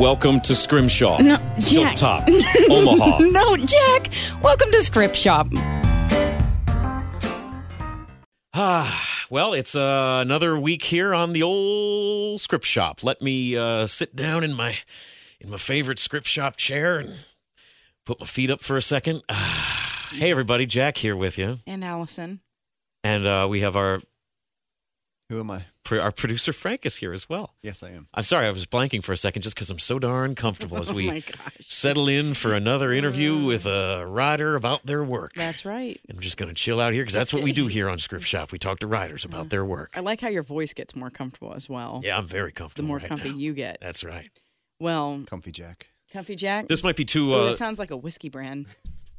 Welcome to Scrimshaw. No, Silk Jack. Top. Omaha. No, Jack! Welcome to Script Shop. Ah, well, it's uh, another week here on the old script shop. Let me uh, sit down in my in my favorite script shop chair and put my feet up for a second. Ah, hey, everybody, Jack here with you, And Allison. and uh, we have our Who am I? Our producer Frank is here as well. Yes, I am. I'm sorry, I was blanking for a second just because I'm so darn comfortable as Oh we my gosh. settle in for another interview with a writer about their work. That's right. I'm just going to chill out here because that's what we do here on Script Shop. We talk to writers about their work. I like how your voice gets more comfortable as well. Yeah, I'm very comfortable. The more right comfy now. you get. That's right. Well, Comfy Jack. Comfy Jack. This might be too. oh, Uh, it sounds like a whiskey brand.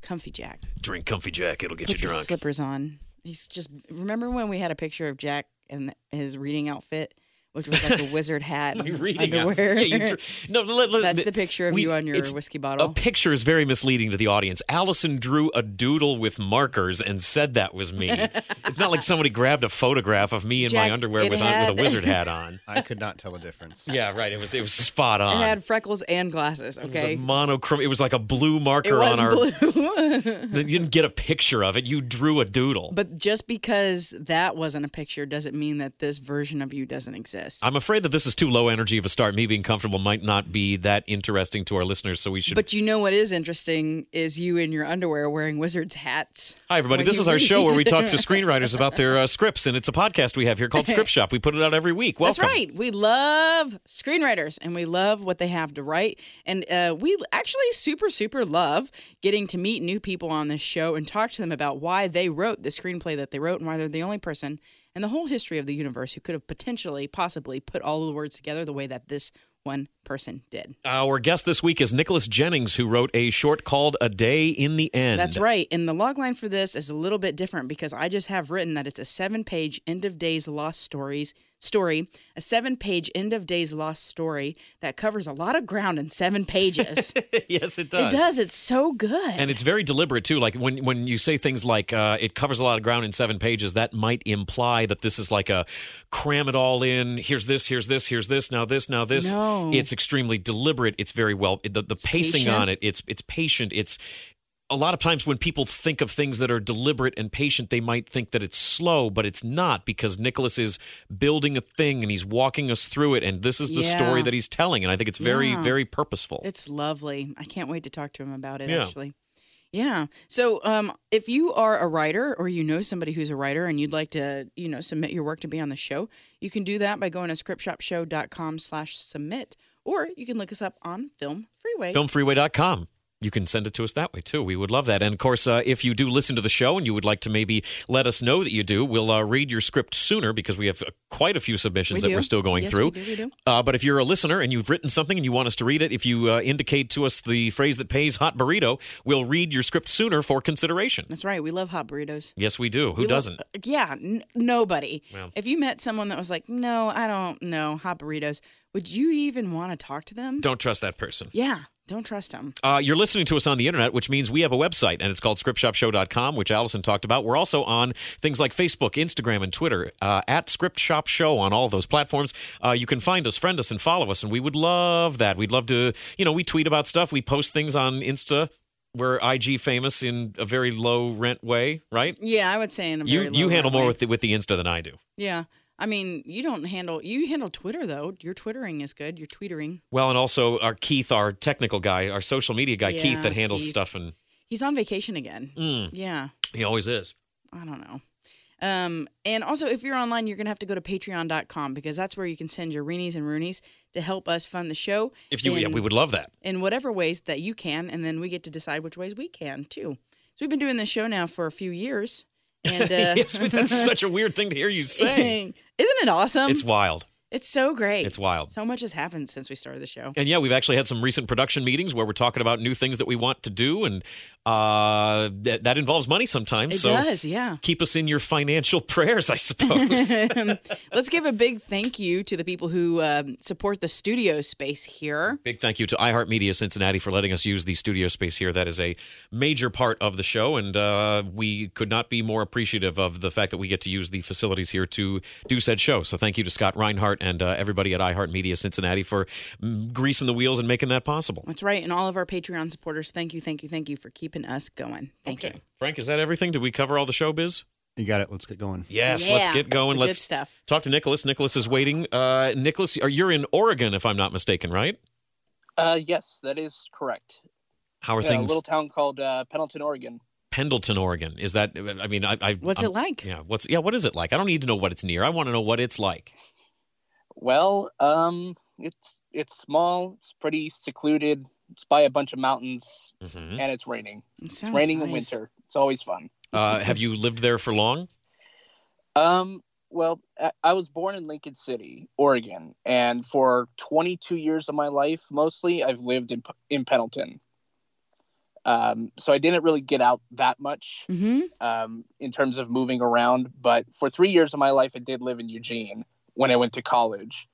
Comfy Jack. drink comfy Jack. It'll get Put you your drunk. slippers on. He's just. Remember when we had a picture of Jack in his reading outfit, which was like a wizard hat, My and reading out- underwear. Yeah, you dr- no, let- let- That's the picture of we- you on your whiskey bottle. A picture is very misleading to the audience. Allison drew a doodle with markers and said that was me. it's not like somebody grabbed a photograph of me in my underwear it with, on, with a wizard hat on. I could not tell a difference. Yeah, right. It was it was spot on. it had freckles and glasses. It was Okay. a monochrome. It was like a blue marker It was on our. blue. You didn't get a picture of it. You drew a doodle. but just because that wasn't a picture doesn't mean that this version of you doesn't exist. I'm afraid that this is too low energy of a start. Me being comfortable might not be that interesting to our listeners, so we should. But you know what is interesting is you in your underwear wearing wizards hats. Hi, everybody. This is our show where we talk to screenwriters about their uh, scripts, and it's a podcast we have here called Script Shop. We put it out every week. Welcome. That's right. We love screenwriters and we love what they have to write. And uh, we actually super, super love getting to meet new people on this show and talk to them about why they wrote the screenplay that they wrote and why they're the only person in the whole history of the universe who could have potentially, possibly put all the words together the way that this one person did. Our guest this week is Nicholas Jennings, who wrote a short called A Day in the End. That's right. And the log line for this is a little bit different because I just have written that it's a seven page end of days lost stories story, a seven page end of days lost story that covers a lot of ground in seven pages. yes, it does. it does. It's so good. And it's very deliberate too. Like when when you say things like uh, it covers a lot of ground in seven pages, that might imply that this is like a cram it all in. Here's this. Here's this. Here's this. Now this. Now this. No. It's extremely deliberate. It's very well. The, the pacing patient. on it. It's it's patient. It's a lot of times when people think of things that are deliberate and patient, they might think that it's slow, but it's not because Nicholas is building a thing and he's walking us through it, and this is the Yeah. story that he's telling, and I think it's very Yeah. very purposeful. It's lovely. I can't wait to talk to him about it, Yeah. actually. Yeah. So, um, if you are a writer or you know somebody who's a writer and you'd like to, you know, submit your work to be on the show, you can do that by going to scriptshopshow.com slash submit, or you can look us up on Film Freeway. filmfreeway.com. You can send it to us that way too. We would love that. And of course, uh, if you do listen to the show and you would like to maybe let us know that you do, we'll uh, read your script sooner because we have uh, quite a few submissions We that do. we're still going Yes, through. we do, we do. Uh, but if you're a listener and you've written something and you want us to read it, if you uh, indicate to us the phrase that pays hot burrito, we'll read your script sooner for consideration. That's right. We love hot burritos. Yes, we do. Who doesn't? yeah, n- nobody. Well. If you met someone that was like, no, I don't know, hot burritos, would you even want to talk to them? Don't trust that person. Yeah, don't trust him. Uh, you're listening to us on the internet, which means we have a website, and it's called scriptshopshow.com, which Allison talked about. We're also on things like Facebook, Instagram, and Twitter uh, at Script Shop Show on all those platforms. Uh, you can find us, friend us, and follow us, and we would love that. We'd love to, you know, we tweet about stuff, we post things on Insta. We're IG famous in a very low rent way, right? Yeah, I would say in a You you handle more way. with the, with the Insta than I do. Yeah. I mean, you don't handle you handle Twitter though. Your twittering is good. Your tweetering. Well, and also our Keith, our technical guy, our social media guy, Keith, that handles Keith. stuff, and He's on vacation again. mm, Yeah. he always is. I don't know. Um, and also, if you're online, you're going to have to go to patreon.com because that's where you can send your reenies and roonies to help us fund the show. If you, in, yeah, we would love that. in whatever ways that you can. And then we get to decide which ways we can too. So we've been doing this show now for a few years. And uh, yes, that's such a weird thing to hear you say. isn't it awesome? It's wild. It's so great. It's wild. So much has happened since we started the show. And yeah, we've actually had some recent production meetings where we're talking about new things that we want to do, and uh, that, that involves money sometimes. It so does, yeah. keep us in your financial prayers, I suppose. Let's give a big thank you to the people who um, support the studio space here. Big thank you to iHeartMedia Cincinnati for letting us use the studio space here. That is a major part of the show, and uh, we could not be more appreciative of the fact that we get to use the facilities here to do said show. So thank you to Scott Reinhart and uh, everybody at iHeartMedia Cincinnati for mm, greasing the wheels and making that possible. That's right. And all of our Patreon supporters, thank you, thank you, thank you for keeping us going. Thank you. Frank, is that everything? Did we cover all the showbiz? You got it. Let's get going. Yes, Yeah, let's get going. the Let's stuff. talk to Nicholas. Nicholas is waiting. Uh, Nicholas, you're in Oregon, if I'm not mistaken, right? Uh, yes, that is correct. How are Yeah, a little town called uh, Pendleton, Oregon. Pendleton, Oregon. Is that? I mean, I. I What's I'm- it like? Yeah. What's yeah? What is it like? I don't need to know what it's near. I want to know what it's like. Well, um, it's it's small. It's pretty secluded. It's by a bunch of mountains, hmm and it's raining. It It's sounds raining in winter. It's always fun. Uh, have you lived there for long? Um, well, I, I was born in Lincoln City, Oregon, and for 22 years of my life, mostly I've lived in in Pendleton. Um, so I didn't really get out that much. hmm um, in terms of moving around. But for three years of my life, I did live in Eugene when I went to college,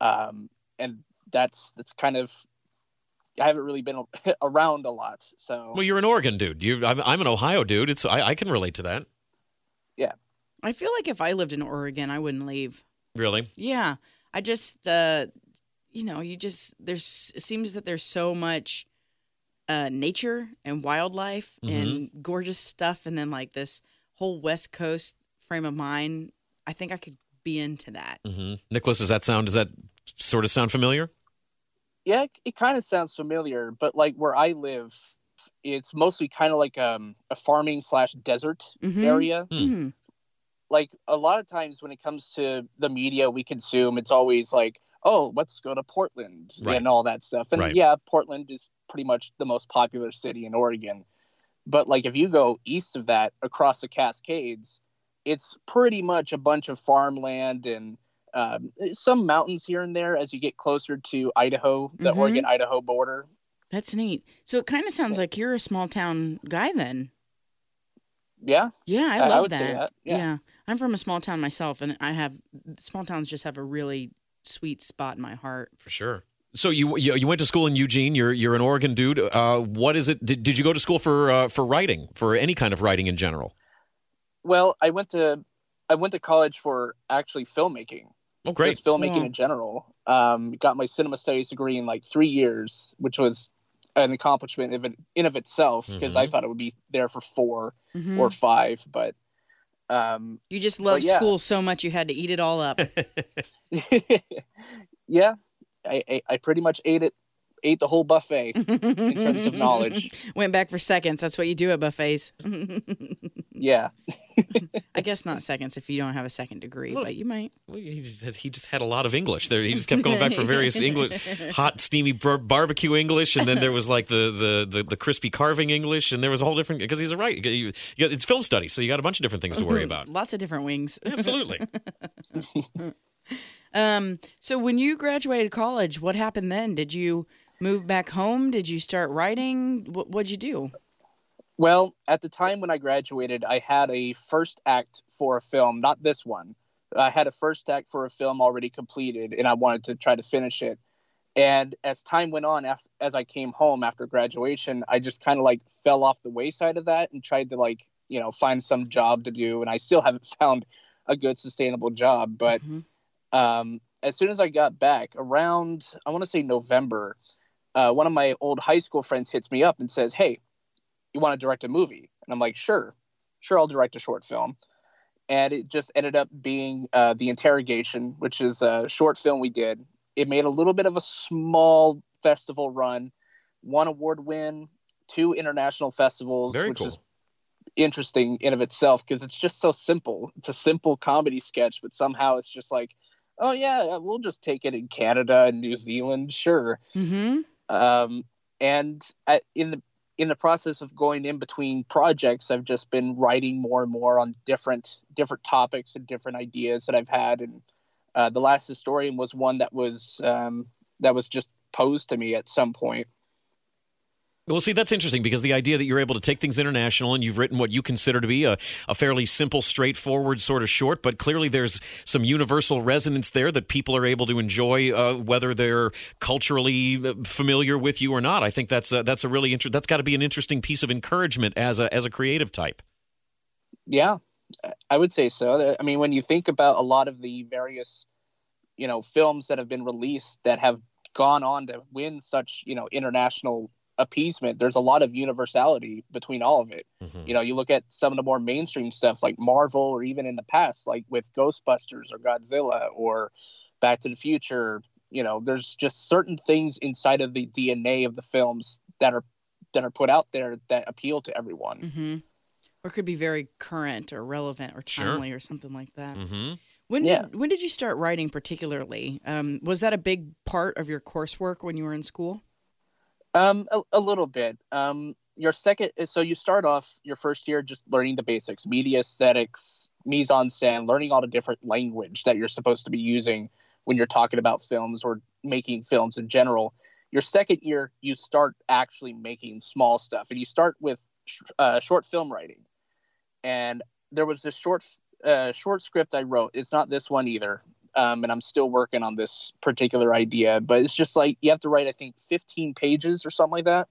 um, and that's that's kind of I haven't really been around a lot. So Well, you're an Oregon dude. You, I'm, I'm an Ohio dude. It's I, I can relate to that. Yeah, I feel like if I lived in Oregon, I wouldn't leave. Really? Yeah. I just, uh, you know, you just, there's, it seems that there's so much uh, nature and wildlife Mhm. and gorgeous stuff. And then like this whole West Coast frame of mind. I think I could be into that. Mm-hmm. Nicholas, does that sound? Does that sort of sound familiar? Yeah, it, it kind of sounds familiar. But like where I live, it's mostly kind of like um, a farming slash desert Mhm. area. Hmm. Mhm. like a lot of times when it comes to the media we consume, it's always like, oh, let's go to Portland Right. and all that stuff. And Right. yeah, Portland is pretty much the most popular city in Oregon. But like if you go east of that across the Cascades, it's pretty much a bunch of farmland and um, some mountains here and there as you get closer to Idaho, the Mhm. Oregon Idaho border. That's neat. So it kind of sounds like you're a small town guy then. Yeah, Yeah, I I- I love would that. say that, yeah. I'm from a small town myself, and I have small towns just have a really sweet spot in my heart. For sure. So you you, you went to school in Eugene. You're you're an Oregon dude. Uh, what is it? Did, did you go to school for uh, for writing? For any kind of writing in general? Well, I went to I went to college for actually filmmaking. Oh, great. just filmmaking Cool. in general. Um, got my cinema studies degree in like three years, which was an accomplishment of it, in of itself because I Mhm. thought it would be there for 4 Mhm. or five. But um, you just love yeah. school so much you had to eat it all up. yeah, I, I I pretty much ate it, ate the whole buffet. in terms of knowledge. Went back for seconds. That's what you do at buffets. Yeah, I guess not seconds if you don't have a second degree, Look. but you might. Well, he just, he just had a lot of English there. He just kept going back for various English, hot, steamy bar- barbecue English, and then there was like the, the, the, the crispy carving English, and there was a whole different because he's a writer. You, you got, it's film studies, so you got a bunch of different things to worry about. Lots of different wings. Absolutely. Um, so when you graduated college, what happened then? Did you move back home? Did you start writing? What what'd you do? Well, at the time when I graduated, I had a first act for a film, not this one. I had a first act for a film already completed, and I wanted to try to finish it. And as time went on, as, as I came home after graduation, I just kind of like fell off the wayside of that and tried to like, you know, find some job to do. And I still haven't found a good sustainable job. But Mhm. um, as soon as I got back around, I want to say November, uh, one of my old high school friends hits me up and says, Hey, you want to direct a movie? And I'm like, Sure, sure, I'll direct a short film. And it just ended up being uh, The Interrogation, which is a short film we did. It made a little bit of a small festival run, one award win, two international festivals, Very which cool. is interesting in of itself because it's just so simple. It's a simple comedy sketch, but somehow it's just like, oh yeah, we'll just take it in Canada and New Zealand, sure. Mm-hmm. Um, and at, in the in the process of going in between projects, I've just been writing more and more on different different topics and different ideas that I've had, and Uh, the Last Historian was one that was um, that was just posed to me at some point. Well, see, that's interesting because the idea that you're able to take things international and you've written what you consider to be a, a fairly simple, straightforward sort of short, but clearly there's some universal resonance there that people are able to enjoy, uh, whether they're culturally uh, familiar with you or not. I think that's a, that's a really inter- that's got to be an interesting piece of encouragement as a as a creative type. Yeah, I would say so. I mean, when you think about a lot of the various, you know, films that have been released that have gone on to win such, you know, international appeasement there's a lot of universality between all of it mm-hmm. you know you look at some of the more mainstream stuff like marvel or even in the past like with ghostbusters or godzilla or back to the future you know there's just certain things inside of the dna of the films that are that are put out there that appeal to everyone mm-hmm. or could be very current or relevant or timely sure. or something like that mm-hmm. When did yeah. when did you start writing particularly? Um, was that a big part of your coursework when you were in school? Um, a, a little bit. Um, your second, so you start off your first year just learning the basics, media aesthetics, mise en scène, learning all the different language that you're supposed to be using when you're talking about films or making films in general. Your second year, you start actually making small stuff, and you start with uh, short film writing. And there was this short uh, short script I wrote. It's not this one either um, and I'm still working on this particular idea. But it's just like you have to write, I think, 15 pages or something like that.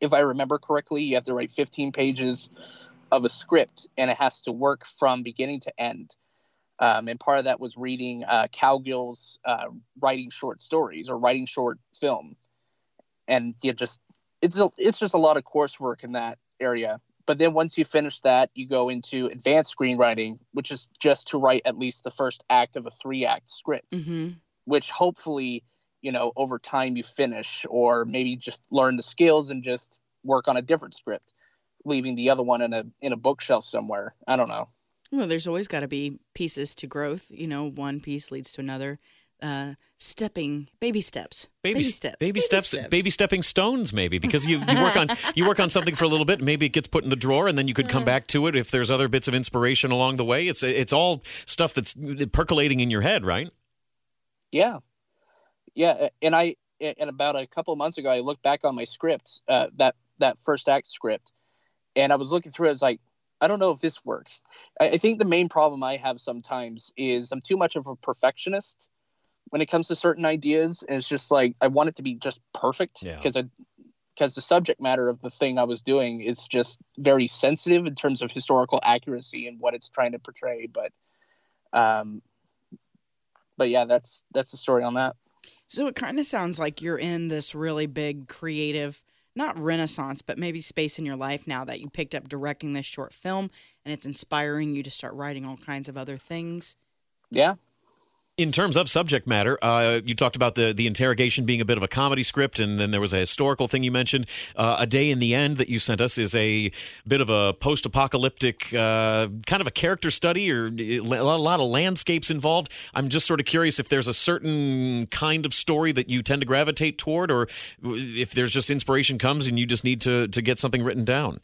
If I remember correctly, you have to write 15 pages of a script, and it has to work from beginning to end. Um, and part of that was reading uh, Cowgill's uh, writing short stories or writing short film, and you just it's a, it's just a lot of coursework in that area. But then once you finish that, you go into advanced screenwriting, which is just to write at least the first act of a three act script, mm-hmm. which hopefully, you know, over time you finish or maybe just learn the skills and just work on a different script, leaving the other one in a in a bookshelf somewhere. I don't know. Well, there's always got to be pieces to growth. You know, one piece leads to another uh, stepping baby steps baby, baby steps baby, baby steps, steps. baby stepping stones maybe because you, you work on you work on something for a little bit maybe it gets put in the drawer and then you could come back to it if there's other bits of inspiration along the way. It's it's all stuff that's percolating in your head right? Yeah. Yeah and i and about a couple of months ago i looked back on my script uh, that that first act script and i was looking through it it's like I don't know if this works. I, I think the main problem I have sometimes is I'm too much of a perfectionist when it comes to certain ideas and it's just like i want it to be just perfect because yeah. i because the subject matter of the thing i was doing is just very sensitive in terms of historical accuracy and what it's trying to portray but um but yeah that's that's the story on that. So it kind of sounds like you're in this really big creative not renaissance but maybe space in your life now that you picked up directing this short film and it's inspiring you to start writing all kinds of other things. Yeah in terms of subject matter, uh, you talked about the the interrogation being a bit of a comedy script, and then there was a historical thing you mentioned. Uh, a Day in the End that you sent us is a bit of a post apocalyptic uh, kind of a character study, or a lot of landscapes involved. I'm just sort of curious if there's a certain kind of story that you tend to gravitate toward, or if there's just inspiration comes and you just need to to get something written down.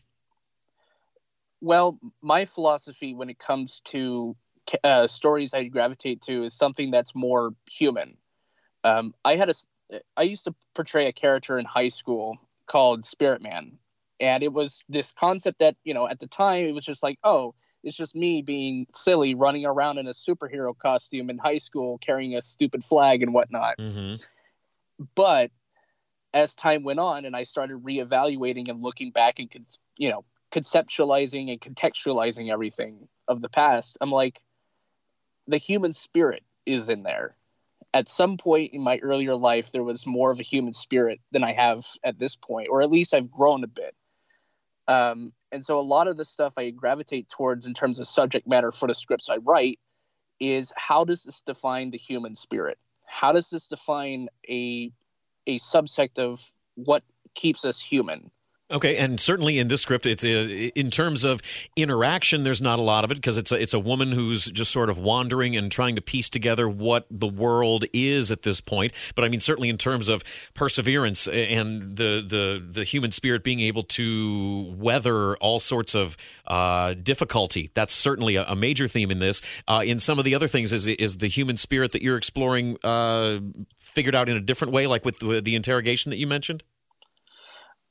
Well, my philosophy when it comes to uh, stories I gravitate to is something that's more human. Um, I had a, I used to portray a character in high school called Spirit Man, and it was this concept that you know at the time it was just like, oh, it's just me being silly, running around in a superhero costume in high school, carrying a stupid flag and whatnot. Mm-hmm. But as time went on, and I started reevaluating and looking back and you know conceptualizing and contextualizing everything of the past, I'm like, the human spirit is in there. At some point in my earlier life, there was more of a human spirit than I have at this point, or at least I've grown a bit. Um, and so a lot of the stuff I gravitate towards in terms of subject matter for the scripts I write is how does this define the human spirit? How does this define a a subsect of what keeps us human? Okay, and certainly in this script, it's a, in terms of interaction. There's not a lot of it because it's a, it's a woman who's just sort of wandering and trying to piece together what the world is at this point. But I mean, certainly in terms of perseverance and the the the human spirit being able to weather all sorts of uh, difficulty. That's certainly a, a, major theme in this. Uh, in some of the other things, is is the human spirit that you're exploring uh, figured out in a different way, like with the, the interrogation that you mentioned.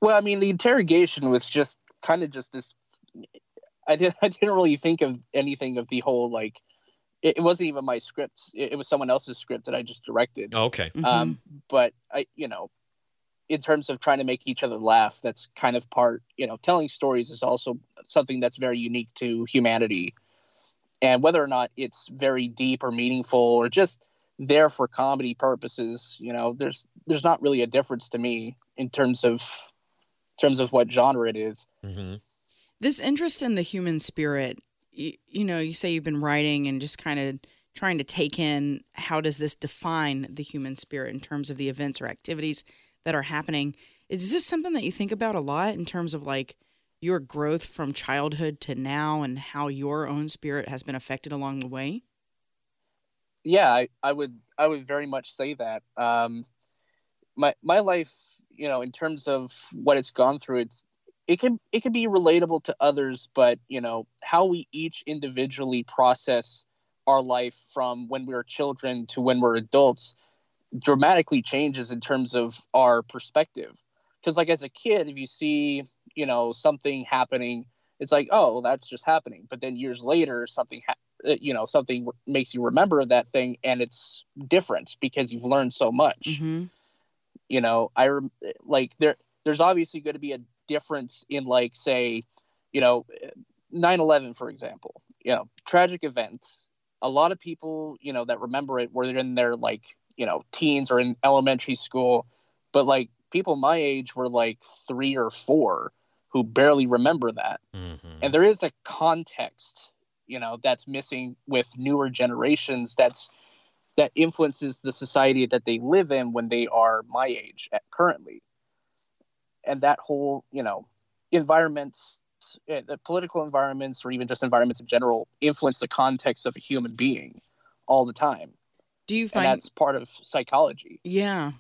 Well, I mean, the interrogation was just kind of just this. I didn't. I didn't really think of anything of the whole like. It, it wasn't even my script. It, it, was someone else's script that I just directed. Oh, okay. Mm-hmm. Um, but I, you know, in terms of trying to make each other laugh, that's kind of part. You know, telling stories is also something that's very unique to humanity, and whether or not it's very deep or meaningful or just there for comedy purposes, you know, there's there's not really a difference to me in terms of terms of what genre it is. Mm-hmm. This interest in the human spirit, you, you know, you say you've been writing and just kind of trying to take in how does this define the human spirit in terms of the events or activities that are happening. Is this something that you think about a lot in terms of like your growth from childhood to now and how your own spirit has been affected along the way? Yeah, I, I would I would very much say that. Um, my my life you know in terms of what it's gone through it's it can it can be relatable to others but you know how we each individually process our life from when we were children to when we're adults dramatically changes in terms of our perspective. Because like as a kid if you see you know something happening it's like oh that's just happening. But then years later something ha- uh, you know something makes you remember that thing and it's different because you've learned so much. Mm-hmm you know i like there there's obviously going to be a difference in like say you know 9-11 for example you know tragic event a lot of people you know that remember it were in their like you know teens or in elementary school but like people my age were like three or four who barely remember that mm-hmm. and there is a context you know that's missing with newer generations that's that influences the society that they live in when they are my age at currently. And that whole you know environments eh, the political environments or even just environments in general influence the context of a human being all the time. Do you find and that's part of psychology. Yeah.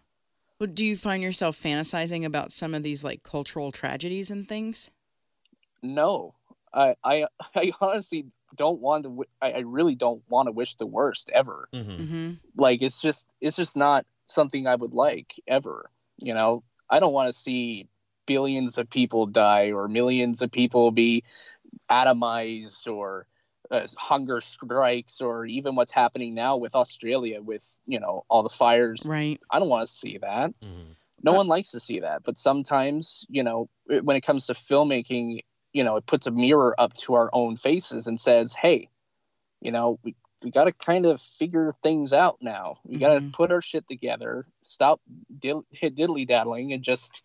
Well, do you find yourself fantasizing about some of these like cultural tragedies and things? No. I i, I honestly don't want to. I, I really don't want to wish the worst ever. Mm-hmm. Mm-hmm. Like it's just it's just not something I would like ever. You know, I don't want to see billions of people die or millions of people be atomized or uh, hunger strikes or even what's happening now with Australia with you know all the fires. Right. I don't want to see that. Mm-hmm. No one likes to see that, but sometimes you know when it comes to filmmaking, you know it puts a mirror up to our own faces and says hey you know we, we got to kind of figure things out now we got to mm-hmm. put our shit together stop did- diddly daddling and just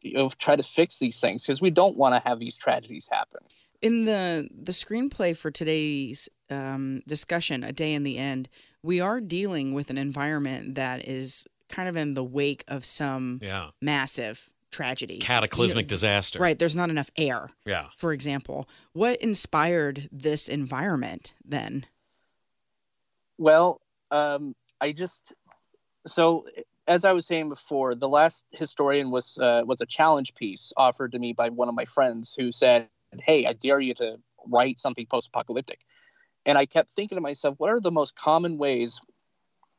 you know try to fix these things because we don't want to have these tragedies happen in the the screenplay for today's um, discussion a day in the end we are dealing with an environment that is kind of in the wake of some yeah. massive tragedy, cataclysmic you know, disaster. Right. There's not enough air. Yeah. For example, what inspired this environment then? Well, um, I just so as I was saying before, the last historian was uh, was a challenge piece offered to me by one of my friends who said, "Hey, I dare you to write something post-apocalyptic." And I kept thinking to myself, what are the most common ways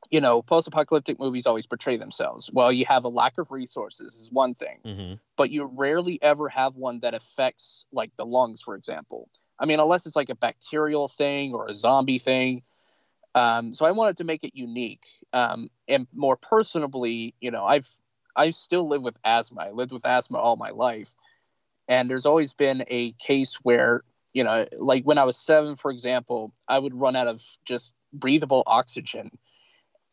you know, post-apocalyptic movies always portray themselves. Well, you have a lack of resources is one thing, mm-hmm. but you rarely ever have one that affects like the lungs, for example. I mean, unless it's like a bacterial thing or a zombie thing. Um, so I wanted to make it unique um, and more personably. You know, I've I still live with asthma. I lived with asthma all my life, and there's always been a case where you know, like when I was seven, for example, I would run out of just breathable oxygen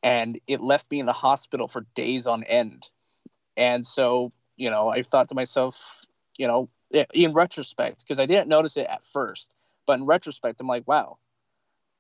and it left me in the hospital for days on end. And so, you know, I thought to myself, you know, in retrospect, because I didn't notice it at first, but in retrospect, I'm like, wow,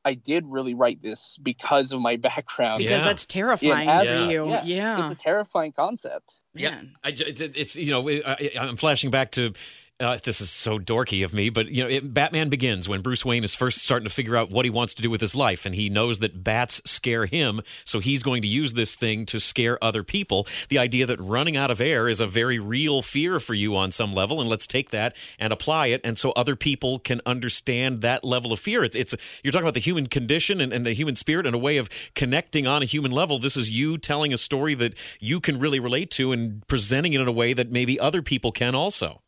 I did really write this because of my background. Because Yeah. that's terrifying as- for Yeah. you. Yeah, Yeah. It's a terrifying concept. Yeah, Man. I, j- it's you know I, I'm flashing back to. Uh, this is so dorky of me, but you know, it, Batman Begins when Bruce Wayne is first starting to figure out what he wants to do with his life, and he knows that bats scare him, so he's going to use this thing to scare other people. The idea that running out of air is a very real fear for you on some level, and let's take that and apply it, and so other people can understand that level of fear. It's it's you're talking about the human condition and, and the human spirit and a way of connecting on a human level. This is you telling a story that you can really relate to and presenting it in a way that maybe other people can also.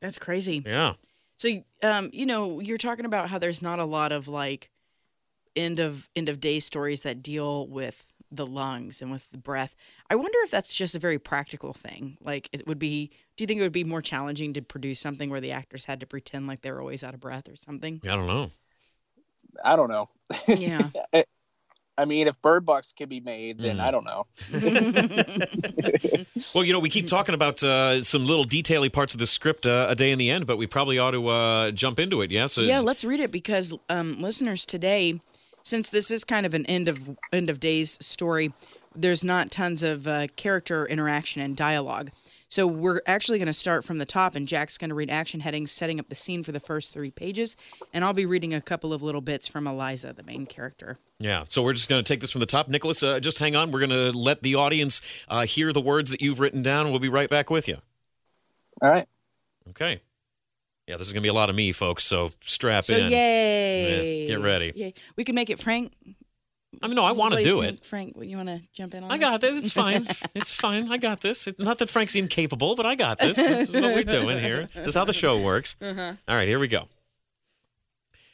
That's crazy. Yeah. So, um, you know, you're talking about how there's not a lot of like end of end of day stories that deal with the lungs and with the breath. I wonder if that's just a very practical thing. Like, it would be. Do you think it would be more challenging to produce something where the actors had to pretend like they were always out of breath or something? I don't know. I don't know. Yeah. I mean, if Bird Box can be made, then Mm. I don't know. Well, you know, we keep talking about uh, some little detaily parts of the script uh, a day in the end, but we probably ought to uh, jump into it. Yeah. So yeah, let's read it because um, listeners today, since this is kind of an end of end of days story, there's not tons of uh, character interaction and dialogue. So we're actually going to start from the top, and Jack's going to read action headings, setting up the scene for the first three pages, and I'll be reading a couple of little bits from Eliza, the main character. Yeah, so we're just going to take this from the top. Nicholas, uh, just hang on. We're going to let the audience uh, hear the words that you've written down, we'll be right back with you. All right. Okay. Yeah, this is going to be a lot of me, folks, so strap So in. yay! Yeah, get ready. Yay! We can make it Frank. I mean, no, I want to do you do think, it. Frank. You want to jump in on? I got this. It's fine. It's fine. I got this. It, not that Frank's incapable, but I got this. This is what we're doing here. This is how the show works. Uh-huh. All right, here we go.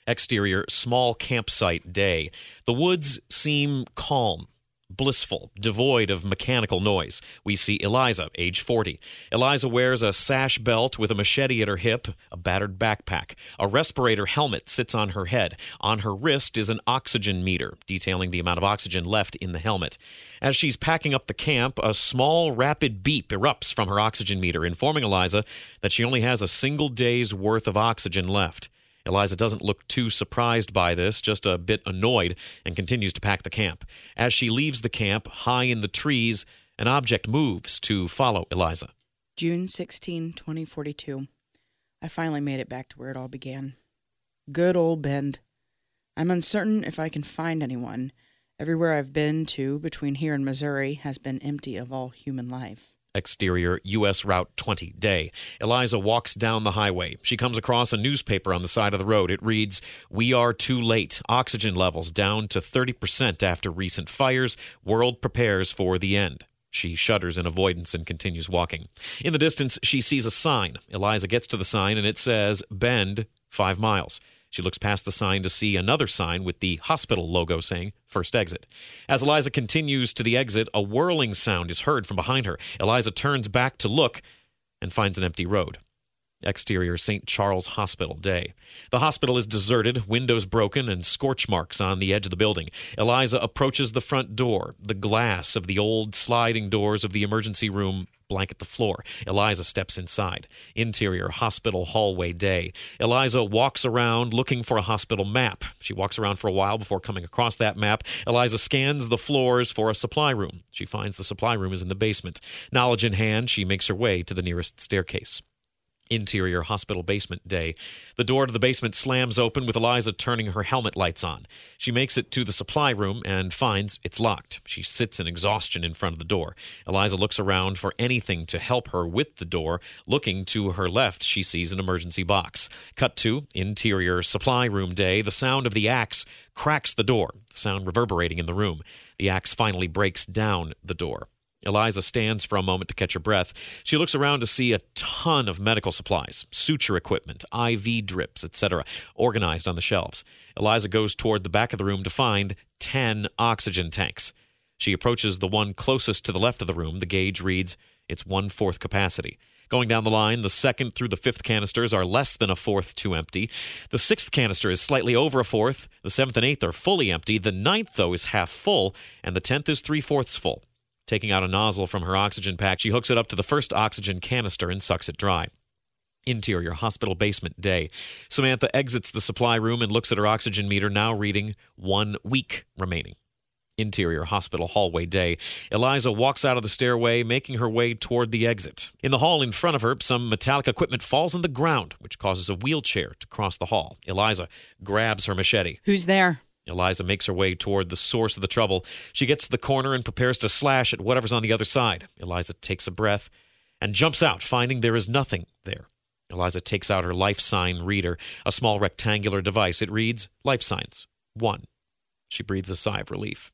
Exterior, small campsite day. The woods seem calm, blissful, devoid of mechanical noise. We see Eliza, age 40. Eliza wears a sash belt with a machete at her hip, a battered backpack. A respirator helmet sits on her head. On her wrist is an oxygen meter, detailing the amount of oxygen left in the helmet. As she's packing up the camp, a small, rapid beep erupts from her oxygen meter, informing Eliza that she only has a single day's worth of oxygen left. Eliza doesn't look too surprised by this, just a bit annoyed, and continues to pack the camp. As she leaves the camp, high in the trees, an object moves to follow Eliza. June 16, 2042. I finally made it back to where it all began. Good old Bend. I'm uncertain if I can find anyone. Everywhere I've been to between here and Missouri has been empty of all human life. Exterior, U.S. Route 20, day. Eliza walks down the highway. She comes across a newspaper on the side of the road. It reads, We are too late. Oxygen levels down to 30% after recent fires. World prepares for the end. She shudders in avoidance and continues walking. In the distance, she sees a sign. Eliza gets to the sign and it says, Bend, five miles. She looks past the sign to see another sign with the hospital logo saying first exit. As Eliza continues to the exit, a whirling sound is heard from behind her. Eliza turns back to look and finds an empty road. Exterior St. Charles Hospital day. The hospital is deserted, windows broken, and scorch marks on the edge of the building. Eliza approaches the front door. The glass of the old sliding doors of the emergency room blanket the floor. Eliza steps inside. Interior hospital hallway day. Eliza walks around looking for a hospital map. She walks around for a while before coming across that map. Eliza scans the floors for a supply room. She finds the supply room is in the basement. Knowledge in hand, she makes her way to the nearest staircase. Interior hospital basement day. The door to the basement slams open with Eliza turning her helmet lights on. She makes it to the supply room and finds it's locked. She sits in exhaustion in front of the door. Eliza looks around for anything to help her with the door. Looking to her left, she sees an emergency box. Cut to interior supply room day. The sound of the axe cracks the door, the sound reverberating in the room. The axe finally breaks down the door. Eliza stands for a moment to catch her breath. She looks around to see a ton of medical supplies, suture equipment, IV drips, etc., organized on the shelves. Eliza goes toward the back of the room to find 10 oxygen tanks. She approaches the one closest to the left of the room. The gauge reads it's one fourth capacity. Going down the line, the second through the fifth canisters are less than a fourth too empty. The sixth canister is slightly over a fourth. The seventh and eighth are fully empty. The ninth, though, is half full, and the tenth is three fourths full. Taking out a nozzle from her oxygen pack, she hooks it up to the first oxygen canister and sucks it dry. Interior hospital basement day. Samantha exits the supply room and looks at her oxygen meter, now reading one week remaining. Interior hospital hallway day. Eliza walks out of the stairway, making her way toward the exit. In the hall in front of her, some metallic equipment falls on the ground, which causes a wheelchair to cross the hall. Eliza grabs her machete. Who's there? Eliza makes her way toward the source of the trouble. She gets to the corner and prepares to slash at whatever's on the other side. Eliza takes a breath and jumps out, finding there is nothing there. Eliza takes out her life sign reader, a small rectangular device. It reads Life Signs 1. She breathes a sigh of relief.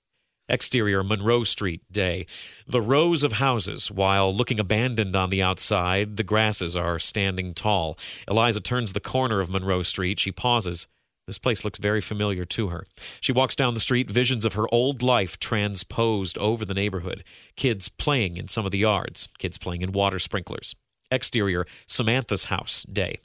Exterior Monroe Street day. The rows of houses, while looking abandoned on the outside, the grasses are standing tall. Eliza turns the corner of Monroe Street. She pauses. This place looks very familiar to her. She walks down the street, visions of her old life transposed over the neighborhood. Kids playing in some of the yards, kids playing in water sprinklers. Exterior Samantha's house day.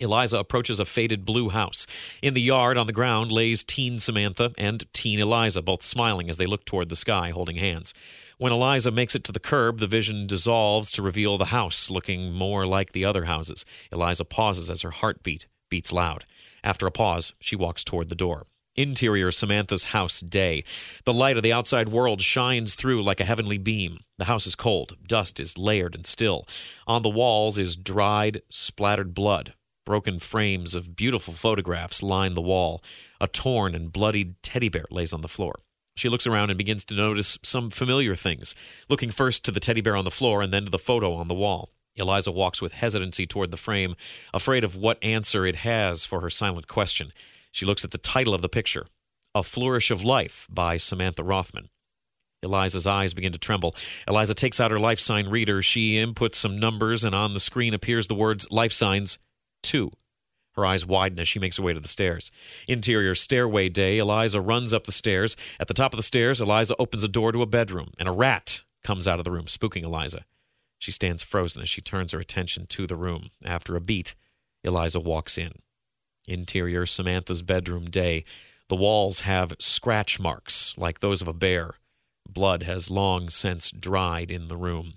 Eliza approaches a faded blue house. In the yard on the ground lays teen Samantha and teen Eliza, both smiling as they look toward the sky, holding hands. When Eliza makes it to the curb, the vision dissolves to reveal the house, looking more like the other houses. Eliza pauses as her heartbeat beats loud. After a pause, she walks toward the door. Interior Samantha's house day. The light of the outside world shines through like a heavenly beam. The house is cold. Dust is layered and still. On the walls is dried, splattered blood. Broken frames of beautiful photographs line the wall. A torn and bloodied teddy bear lays on the floor. She looks around and begins to notice some familiar things, looking first to the teddy bear on the floor and then to the photo on the wall. Eliza walks with hesitancy toward the frame, afraid of what answer it has for her silent question. She looks at the title of the picture A Flourish of Life by Samantha Rothman. Eliza's eyes begin to tremble. Eliza takes out her life sign reader. She inputs some numbers, and on the screen appears the words life signs two. Her eyes widen as she makes her way to the stairs. Interior stairway day, Eliza runs up the stairs. At the top of the stairs, Eliza opens a door to a bedroom, and a rat comes out of the room, spooking Eliza. She stands frozen as she turns her attention to the room. After a beat, Eliza walks in. Interior Samantha's bedroom day. The walls have scratch marks like those of a bear. Blood has long since dried in the room.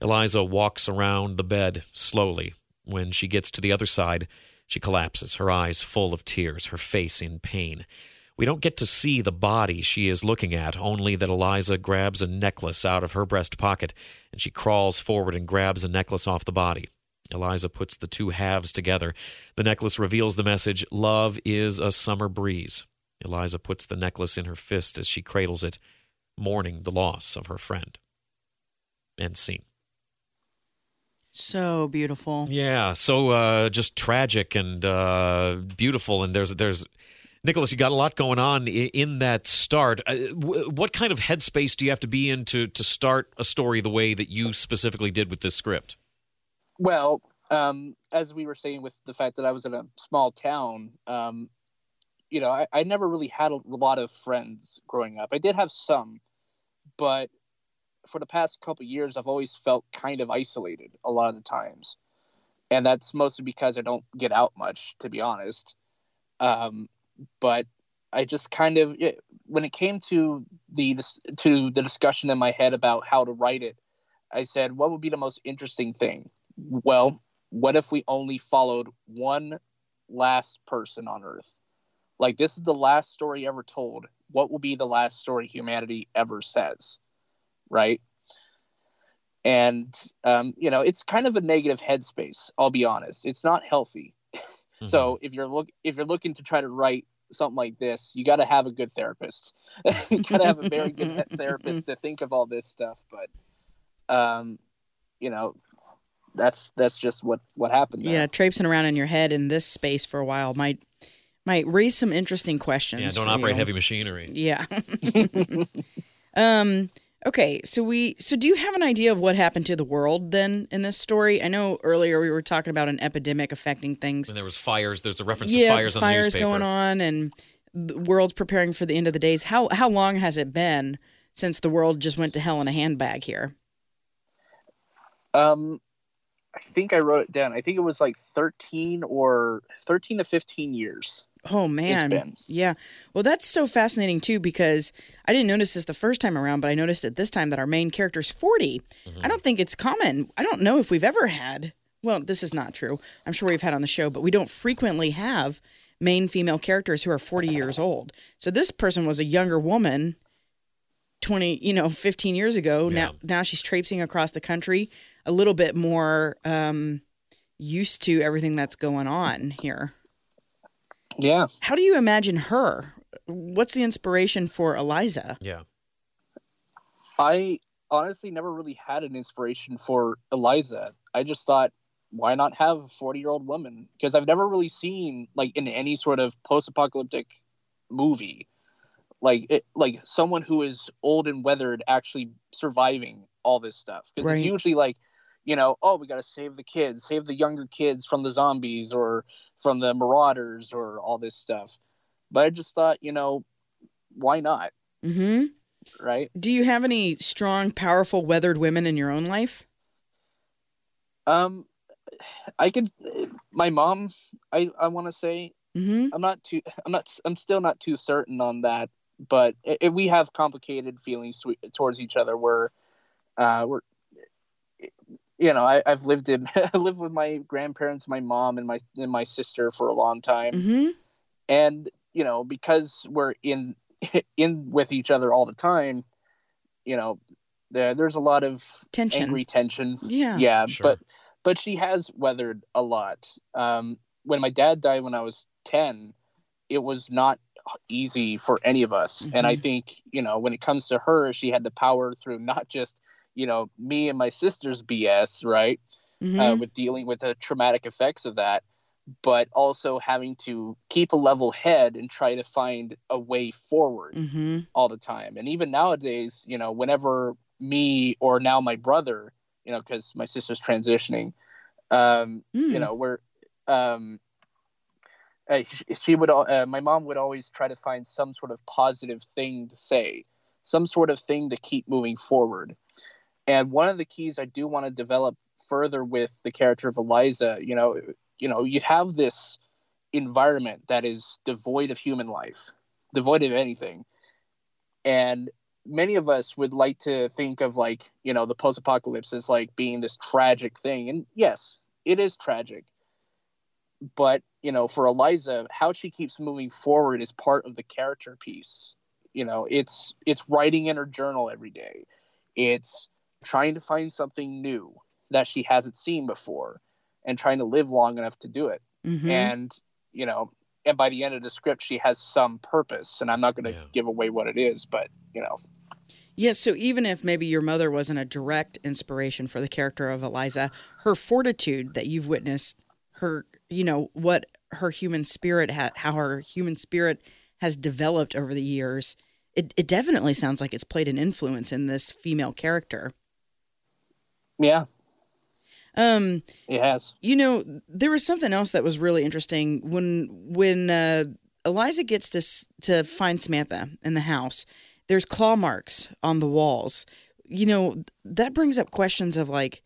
Eliza walks around the bed slowly. When she gets to the other side, she collapses, her eyes full of tears, her face in pain. We don't get to see the body she is looking at, only that Eliza grabs a necklace out of her breast pocket and she crawls forward and grabs a necklace off the body. Eliza puts the two halves together. The necklace reveals the message Love is a summer breeze. Eliza puts the necklace in her fist as she cradles it, mourning the loss of her friend. End scene. So beautiful. Yeah, so uh, just tragic and uh, beautiful. And there's there's Nicholas, you got a lot going on in that start. Uh, what kind of headspace do you have to be in to, to start a story the way that you specifically did with this script? Well, um, as we were saying with the fact that I was in a small town, um, you know, I, I never really had a lot of friends growing up. I did have some, but for the past couple years, I've always felt kind of isolated a lot of the times, and that's mostly because I don't get out much, to be honest. Um, but I just kind of when it came to the to the discussion in my head about how to write it, I said, what would be the most interesting thing? Well, what if we only followed one last person on Earth? Like this is the last story ever told. What will be the last story humanity ever says? right? And um, you know, it's kind of a negative headspace. I'll be honest; it's not healthy. Mm-hmm. So if you're look if you're looking to try to write something like this, you got to have a good therapist. you got to have a very good therapist to think of all this stuff. But, um, you know, that's that's just what what happened. There. Yeah, traipsing around in your head in this space for a while might might raise some interesting questions. Yeah, don't operate you. heavy machinery. Yeah. um Okay, so we so do you have an idea of what happened to the world then in this story? I know earlier we were talking about an epidemic affecting things. And there was fires. There's a reference yeah, to fires. fires going on, and the world's preparing for the end of the days. How how long has it been since the world just went to hell in a handbag here? Um, I think I wrote it down. I think it was like thirteen or thirteen to fifteen years. Oh man. Yeah. Well, that's so fascinating too because I didn't notice this the first time around, but I noticed it this time that our main character's 40. Mm-hmm. I don't think it's common. I don't know if we've ever had well, this is not true. I'm sure we've had on the show, but we don't frequently have main female characters who are 40 years old. So this person was a younger woman 20, you know, 15 years ago. Yeah. Now now she's traipsing across the country a little bit more um used to everything that's going on here. Yeah. How do you imagine her? What's the inspiration for Eliza? Yeah. I honestly never really had an inspiration for Eliza. I just thought, why not have a 40 year old woman? Because I've never really seen, like, in any sort of post apocalyptic movie, like, it, like someone who is old and weathered actually surviving all this stuff. Because Right. it's usually like, you know, oh, we got to save the kids, save the younger kids from the zombies or from the marauders or all this stuff. But I just thought, you know, why not? Mm-hmm. Right? Do you have any strong, powerful, weathered women in your own life? Um, I could. My mom. I I want to say Mhm. I'm not too. I'm not. I'm still not too certain on that. But it, it- we have complicated feelings to, towards each other. Where, uh, we're. You know, I, I've lived in. I lived with my grandparents, my mom, and my and my sister for a long time. Mhm. and you know because we're in in with each other all the time you know there, there's a lot of Tension. angry tension Yeah. yeah Sure. but but she has weathered a lot um when my dad died when i was 10 it was not easy for any of us and i Mhm. think you know when it comes to her she had to power through not just you know me and my sister's bs right Mhm. uh, with dealing with the traumatic effects of that, but also having to keep a level head and try to find a way forward Mhm. all the time. And even nowadays, you know, whenever me or now my brother, you know, because my sister's transitioning, um, Mm. you know, we're, um, uh, she, she would, uh, my mom would always try to find some sort of positive thing to say, some sort of thing to keep moving forward. And one of the keys I do want to develop further with the character of Eliza, you know, you know, you have this environment that is devoid of human life, devoid of anything. And many of us would like to think of like, you know, the post apocalypse as like being this tragic thing. And yes, it is tragic. But, you know, for Eliza, how she keeps moving forward is part of the character piece. You know, it's it's writing in her journal every day. It's trying to find something new that she hasn't seen before and trying to live long enough to do it Mhm. and you know and by the end of the script she has some purpose and i'm not going to Yeah. give away what it is but you know Yes, so even if maybe your mother wasn't a direct inspiration for the character of Eliza, her fortitude that you've witnessed, her, you know, what her human spirit, ha- how her human spirit has developed over the years, it, it definitely sounds like it's played an influence in this female character. Yeah Um, it has you know, there was something else that was really interesting when when uh, Eliza gets to to find Samantha in the house. There's claw marks on the walls. You know, that brings up questions of like,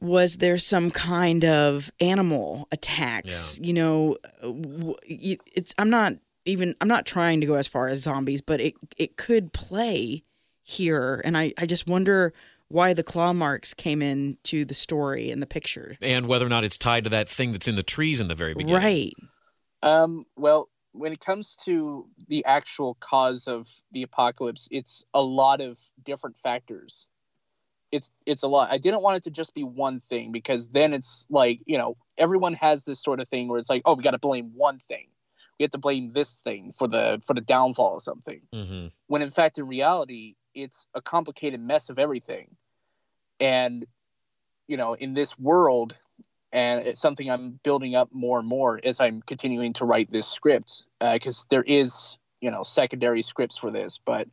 was there some kind of animal attacks? You know, it's I'm not even I'm not trying to go as far as zombies, but it it could play here, and I I just wonder why the claw marks came into the story and the picture. And whether or not it's tied to that thing that's in the trees in the very beginning. Right. um well when it comes to the actual cause of the apocalypse it's a lot of different factors it's it's a lot i didn't want it to just be one thing because then it's like you know everyone has this sort of thing where it's like oh we got to blame one thing we have to blame this thing for the for the downfall of something hmm when in fact in reality it's a complicated mess of everything and you know in this world and it's something i'm building up more and more as i'm continuing to write this script because there is you know secondary scripts for this. But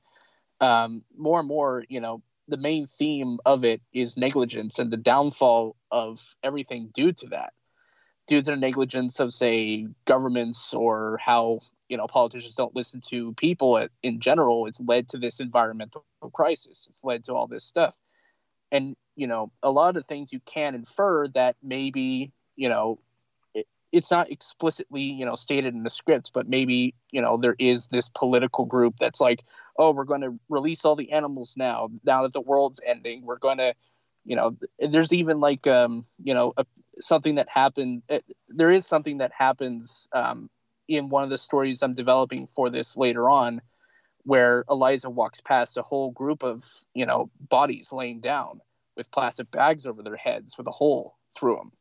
um, more and more you know the main theme of it is negligence and the downfall of everything due to that. Due to the negligence of say governments or how you know politicians don't listen to people in general it's led to this environmental crisis. It's led to all this stuff and you know a lot of the things you can infer that maybe you know it, it's not explicitly you know stated in the scripts but maybe you know there is this political group that's like oh we're going to release all the animals now. Now that the world's ending we're going to you know there's even like um you know a, something that happened it, there is something that happens um in one of the stories i'm developing for this later on where eliza walks past a whole group of you know bodies laying down with plastic bags over their heads with a hole through them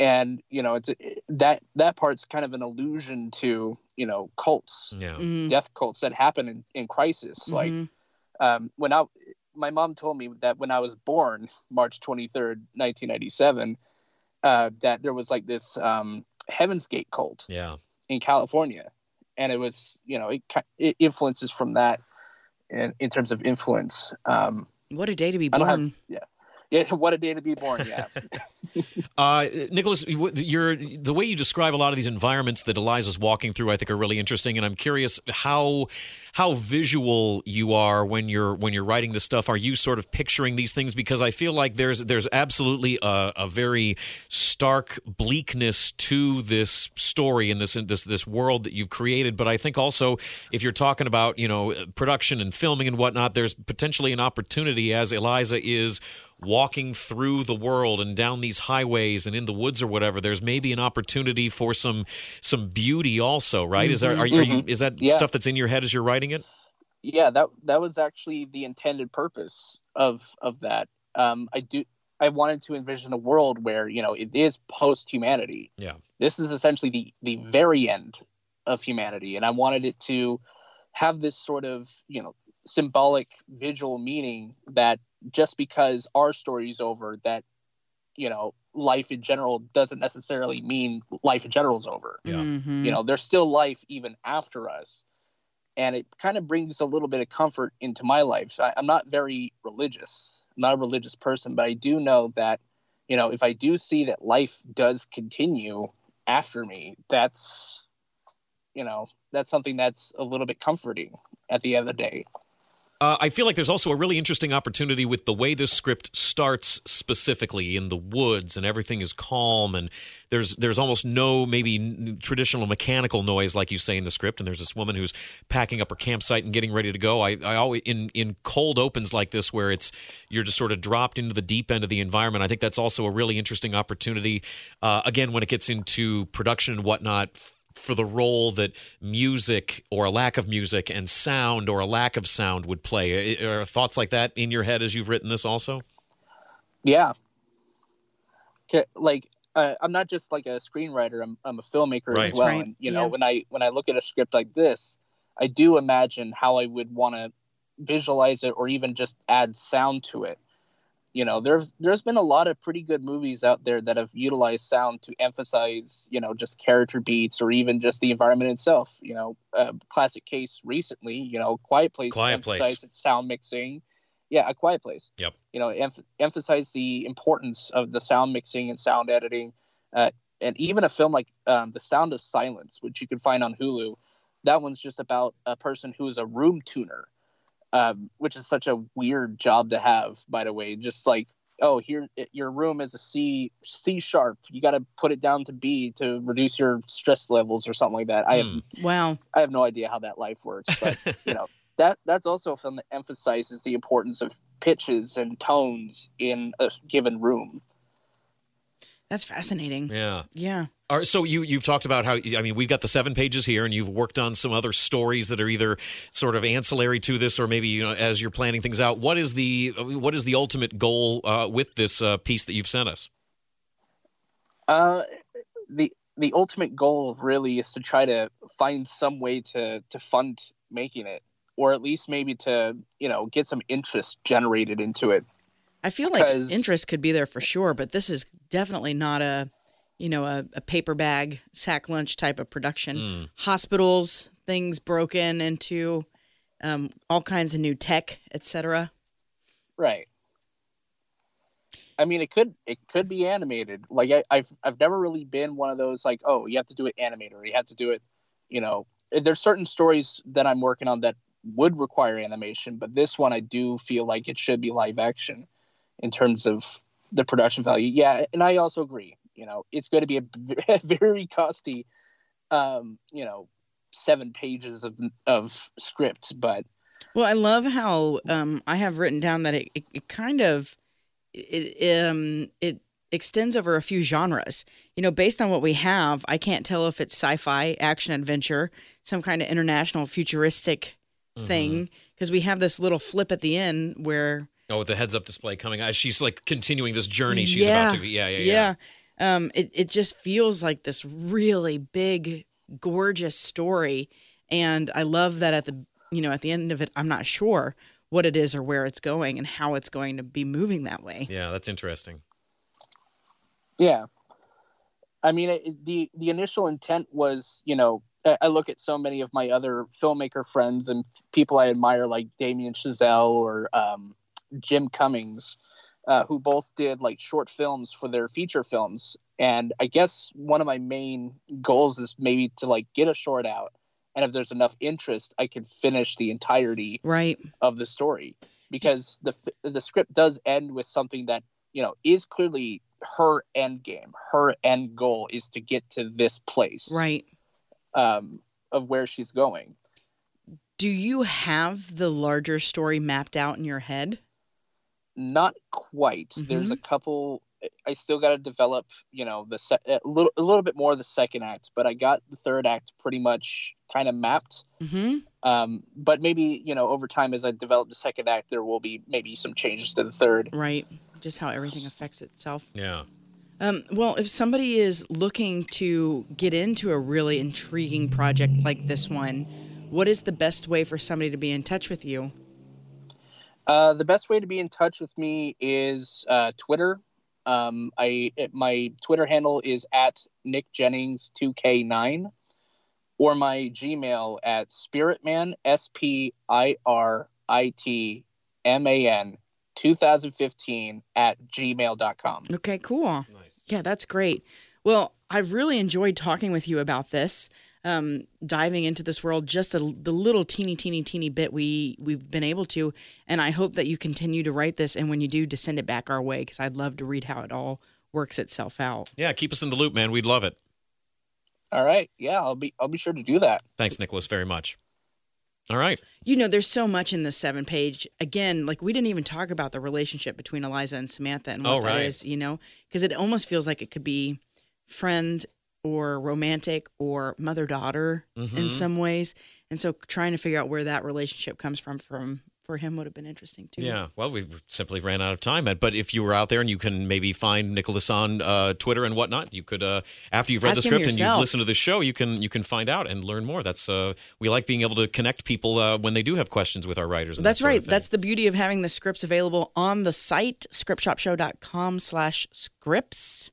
and you know it's that that part's kind of an allusion to you know cults Yeah. Mhm. death cults that happen in, in crisis like Mhm. um, when I, my mom told me that when I was born, March 23rd, 1997, uh, that there was like this um, Heaven's Gate cult Yeah. in California. And it was, you know, it, it influences from that in, in terms of influence. Um, what a day to be born. have, yeah. Yeah, what a day to be born. Yeah. Uh, Nicholas, you- you're, the way you describe a lot of these environments that Eliza's walking through, I think, are really interesting, and I'm curious how how visual you are when you're when you're writing this stuff. Are you sort of picturing these things? Because I feel like there's there's absolutely a, a very stark bleakness to this story and this this this world that you've created. But I think also if you're talking about you know production and filming and whatnot, there's potentially an opportunity as Eliza is walking through the world and down these highways and in the woods or whatever there's maybe an opportunity for some some beauty also right? Is there are, you- are you is that Yeah. stuff that's in your head as you're writing it? Yeah that that was actually the intended purpose of of that. Um i do i wanted to envision a world where you know it is post humanity yeah. This is essentially the the very end of humanity and i wanted it to have this sort of you know symbolic visual meaning that just because our story is over that you know life in general doesn't necessarily mean life in general is over Yeah. Mhm. you know there's still life even after us and it kind of brings a little bit of comfort into my life I, i'm not very religious i'm not a religious person but i do know that you know if i do see that life does continue after me that's you know that's something that's a little bit comforting at the end of the day Uh, I feel like there's also a really interesting opportunity with the way this script starts specifically in the woods and everything is calm and there's there's almost no maybe traditional mechanical noise like you say in the script and there's this woman who's packing up her campsite and getting ready to go. I, I always in in cold opens like this where it's you're just sort of dropped into the deep end of the environment. I think that's also a really interesting opportunity. Uh, again, when it gets into production and whatnot for the role that music or a lack of music and sound or a lack of sound would play. Are thoughts like that in your head as you've written this also? Yeah. like uh, i'm not just like a screenwriter i'm, I'm a filmmaker Right. as well Right. and you know Yeah. when i when i look at a script like this i do imagine how i would want to visualize it or even just add sound to it you know there's there's been a lot of pretty good movies out there that have utilized sound to emphasize you know just character beats or even just the environment itself you know a classic case recently you know quiet place Quiet Place. its sound mixing yeah a quiet place Yep. you know emph- emphasize the importance of the sound mixing and sound editing uh, and even a film like um, the sound of silence which you can find on hulu that one's just about a person who is a room tuner um, which is such a weird job to have by the way just like oh here your room is a c c sharp you got to put it down to b to reduce your stress levels or something like that i have Hmm. Wow. i have no idea how that life works but you know that that's also a film that emphasizes the importance of pitches and tones in a given room That's fascinating. Yeah. Yeah. All right, so you you've talked about how I mean we've got the seven pages here, and you've worked on some other stories that are either sort of ancillary to this, or maybe you know as you're planning things out. What is the what is the ultimate goal uh, with this uh, piece that you've sent us? Uh, the the ultimate goal really is to try to find some way to to fund making it, or at least maybe to you know get some interest generated into it. I feel like interest could be there for sure, but this is definitely not a, you know, a, a paper bag sack lunch type of production. Hmm. Hospitals, things broken into, um, all kinds of new tech, etc. Right. I mean, it could it could be animated. Like I, I've I've never really been one of those like, oh, you have to do it animated or you have to do it, you know. There's certain stories that I'm working on that would require animation, but this one I do feel like it should be live action in terms of the production value. Yeah, and I also agree. You know, it's going to be a very costly, um, you know, seven pages of of script, but Well, I love how um, I have written down that it, it, it kind of it um it extends over a few genres. You know, based on what we have, I can't tell if it's sci-fi, action adventure, some kind of international futuristic thing because we have this little flip at the end where Oh, with the heads up display coming out. She's like continuing this journey she's about to. Yeah, yeah, yeah. yeah. Um, it it just feels like this really big, gorgeous story, and I love that at the you know at the end of it, I'm not sure what it is or where it's going and how it's going to be moving that way. Yeah, that's interesting. Yeah, I mean, it, the the initial intent was, you know, I I look at so many of my other filmmaker friends and people I admire, like Damien Chazelle or um, Jim Cummings, uh, who both did like short films for their feature films. And I guess one of my main goals is maybe to like get a short out, and if there's enough interest, I can finish the entirety Right. of the story because the the script does end with something that you know is clearly her end game. Her end goal is to get to this place, Right. Um, of where she's going. Do you have the larger story mapped out in your head? Not quite. There's Mm-hmm. a couple. I still got to develop, you know, the se- a little a little bit more of the second act, but I got the third act pretty much kind of mapped. Mm-hmm. Um, but maybe you know, over time as I develop the second act, there will be maybe some changes to the third. Right. Just how everything affects itself. Yeah. Um, well, if somebody is looking to get into a really intriguing project like this one, what is the best way for somebody to be in touch with you? Uh, the best way to be in touch with me is uh, Twitter. Um, I it, my Twitter handle is at Nick Jennings two K nine, or my Gmail at Spiritman S P I R I T M A N 2015 at gmail.com. Okay, cool. Nice. Yeah, that's great. Well, I've really enjoyed talking with you about this, um, diving into this world just a, the little teeny, teeny, teeny bit we we've been able to, and I hope that you continue to write this, and when you do, to send it back our way because I'd love to read how it all works itself out. Yeah, keep us in the loop, man. We'd love it. All right, yeah, I'll be I'll be sure to do that. Thanks, Nicholas, very much. All right. You know, there's so much in this seven page. Again, like we didn't even talk about the relationship between Eliza and Samantha and what Oh, right. is, you know, because it almost feels like it could be friend or romantic or mother daughter in Mhm. some ways. And so trying to figure out where that relationship comes from from for him would have been interesting too. Yeah, well, we simply ran out of time. But if you were out there and you can maybe find Nicholas on uh, Twitter and whatnot, you could uh, after you've read Ask the script and you've listened to the show, you can you can find out and learn more. That's uh, we like being able to connect people uh, when they do have questions with our writers. And that That's sort right. That's the beauty of having the scripts available on the site, scriptshopshow.com slash scripts.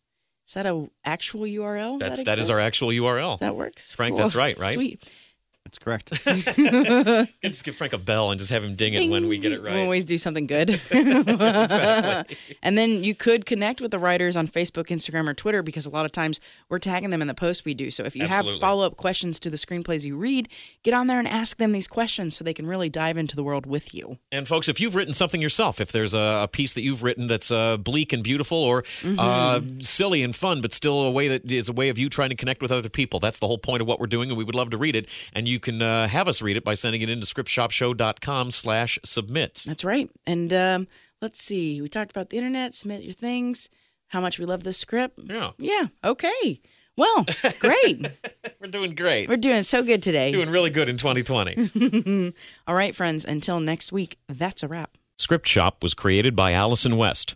Is that a actual URL? that's that, that is our actual URL. That works. Frank, Cool. that's right, right? Sweet. That's correct. And just give Frank a bell and just have him ding it when we get it We'll right. always do something good. Exactly. and then you could connect with the writers on Facebook, Instagram, or Twitter because a lot of times we're tagging them in the posts we do. So if you Absolutely. have follow up questions to the screenplays you read, get on there and ask them these questions so they can really dive into the world with you. And folks, if you've written something yourself, if there's a, a piece that you've written that's uh, bleak and beautiful, or Mm-hmm. uh, silly and fun, but still a way that is a way of you trying to connect with other people, that's the whole point of what we're doing, and we would love to read it. And you can uh, have us read it by sending it into scriptshopshow.com slash submit. That's right. And um, let's see, we talked about the internet, submit your things, how much we love this script. Yeah, Yeah, okay. Well, great. we're doing great. We're doing so good today. doing really good in 2020. All right, friends, until next week, that's a wrap. Script Shop was created by Allison West,